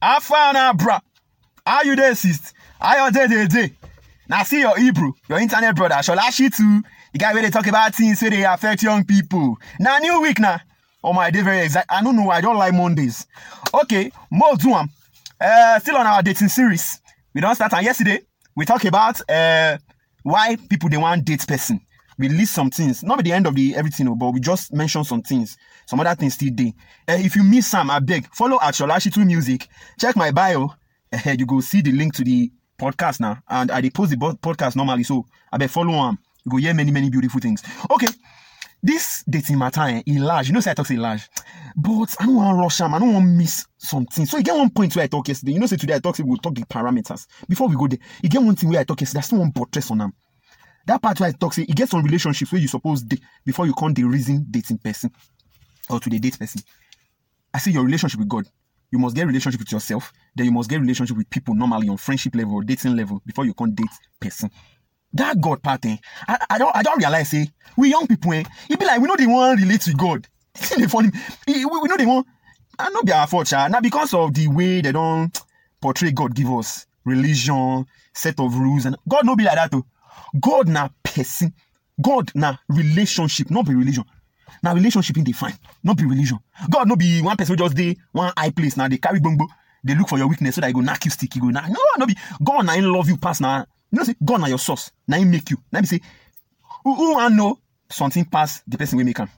Far now, bruh? How you there, sis? How you day, day, day? Now see your Hebrew, your internet brother, Sholashi too. The guy where they talk about things where they affect young people. Now new week now. Oh my day very exact. I don't know. I don't like Mondays. Okay, more do am. Uh, still on our dating series. We don't start on yesterday. We talk about uh why people they want date person. We list some things, not at the end of the everything, oh, but we just mention some things. Some other things still day. Uh, if you miss some, I beg follow at Sholashi2 Music. Check my bio. Uh, you go see the link to the podcast now, and I post the podcast normally. So I beg follow am. You go hear many many beautiful things. Okay, this dating matter eh, e large. You know say I talk e large, but I don't want rush am. I don't want to miss something. So you get one point where I talk yesterday. You know say today I talk we go talk the parameters. Before we go there, you get one thing where I talk yesterday. Still want buttress on am. That part where I talk say e get some relationships where you suppose before you come the reason dating person or to the date person. I say your relationship with God. You must get relationship with yourself. Then you must get relationship with people normally on friendship level or dating level before you can date person. That God part, eh, I, I don't I don't realize say we young people, eh, it be like we know they want relate to God. they funny. We, we know they want. I know be our fault, sha. Now because of the way they don't portray God give us religion, set of rules, and God no be like that too. God na person. God na relationship, not be religion. Now relationship in define, not be religion. God no be one person just dey one high place now they carry bumbo. They look for your weakness so that he go knock you stick. He go knock. No, no be God na him love you pass now. You know say God na your source. Now him make you. Now be say who, wan know something pass the person wey make am.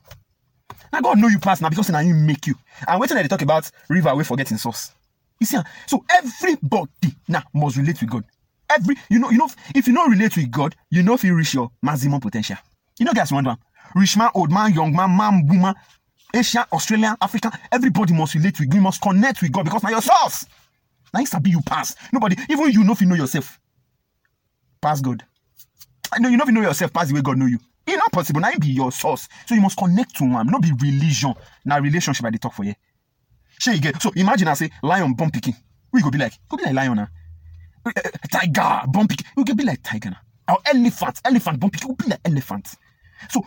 Now God know you pass now because now him make you. And wetin I dey talk about river wey forget him source. You see? So everybody now must relate with God. Every you know you know if you not relate with God, you know if you reach your maximum potential. You know guys wonder rich man, old man, young man, man, woman, Asian, Australian, African, everybody must relate with you must connect with God because now your source. Now you sabi you pass. Nobody, even you know if you know yourself. Pass God. I know you know if you know yourself, pass the way God know you. It's not possible. Now it be your source. So you must connect to one. Not be religion. Now relationship I dey talk for you. So imagine I say lion bomb picking. We go be like, go be like lion now. Uh, uh, tiger bump picking. We go be like tiger now. Or elephant, elephant bump picking. We be like elephant. So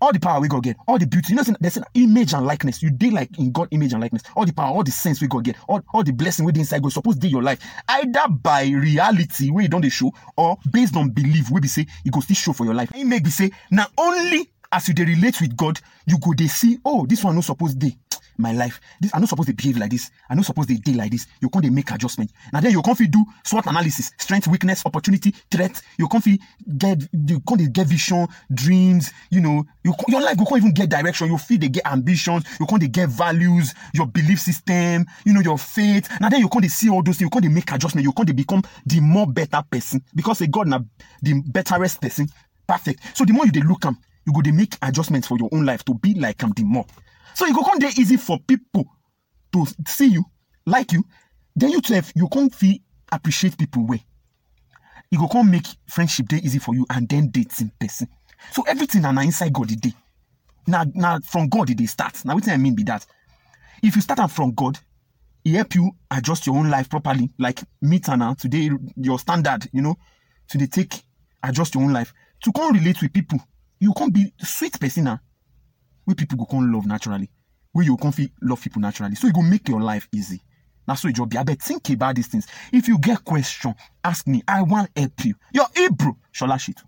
all the power we go get, all the beauty, you know, there's an image and likeness. You did like in God image and likeness. All the power, all the sense we go get, all, all the blessing within inside God supposed to your life. Either by reality you don't dey show, or based on belief where be say it goes still show for your life. It may be say now only as you dey relate with God, you go they see, oh, this one no suppose dey my life. This I'm not supposed to behave like this. I'm not supposed to dey like this. You can't make adjustment. Now then you can't do SWOT analysis, strength, weakness, opportunity, threat. You can't get you can't get vision, dreams. You know, you your life you can't even get direction. You feel they get ambitions. You can't get values, your belief system. You know your faith. Now then you can't see all those things. You can't make adjustment. You can't become the more better person because say God na the betterest person. Perfect. So the more you dey look am, you go dey make adjustments for your own life to be like am the more. So you go come there easy for people to see you, like you. Then you too, you can't feel appreciate people way. You go come make friendship dey easy for you and then date in person. So everything and inside God e dey. Now, na from God e dey start. Na wetin I mean be that. If you start from God, e help you adjust your own life properly. Like meet now today, your standard, you know, to dey take adjust your own life. To come relate with people, you can't be sweet person now. Wey people go come love naturally wey you go come love people naturally. So e go make your life easy. Na so e just be. Abeg think about these things. If you get question ask me. I wan help you. Your eBro shola shitu.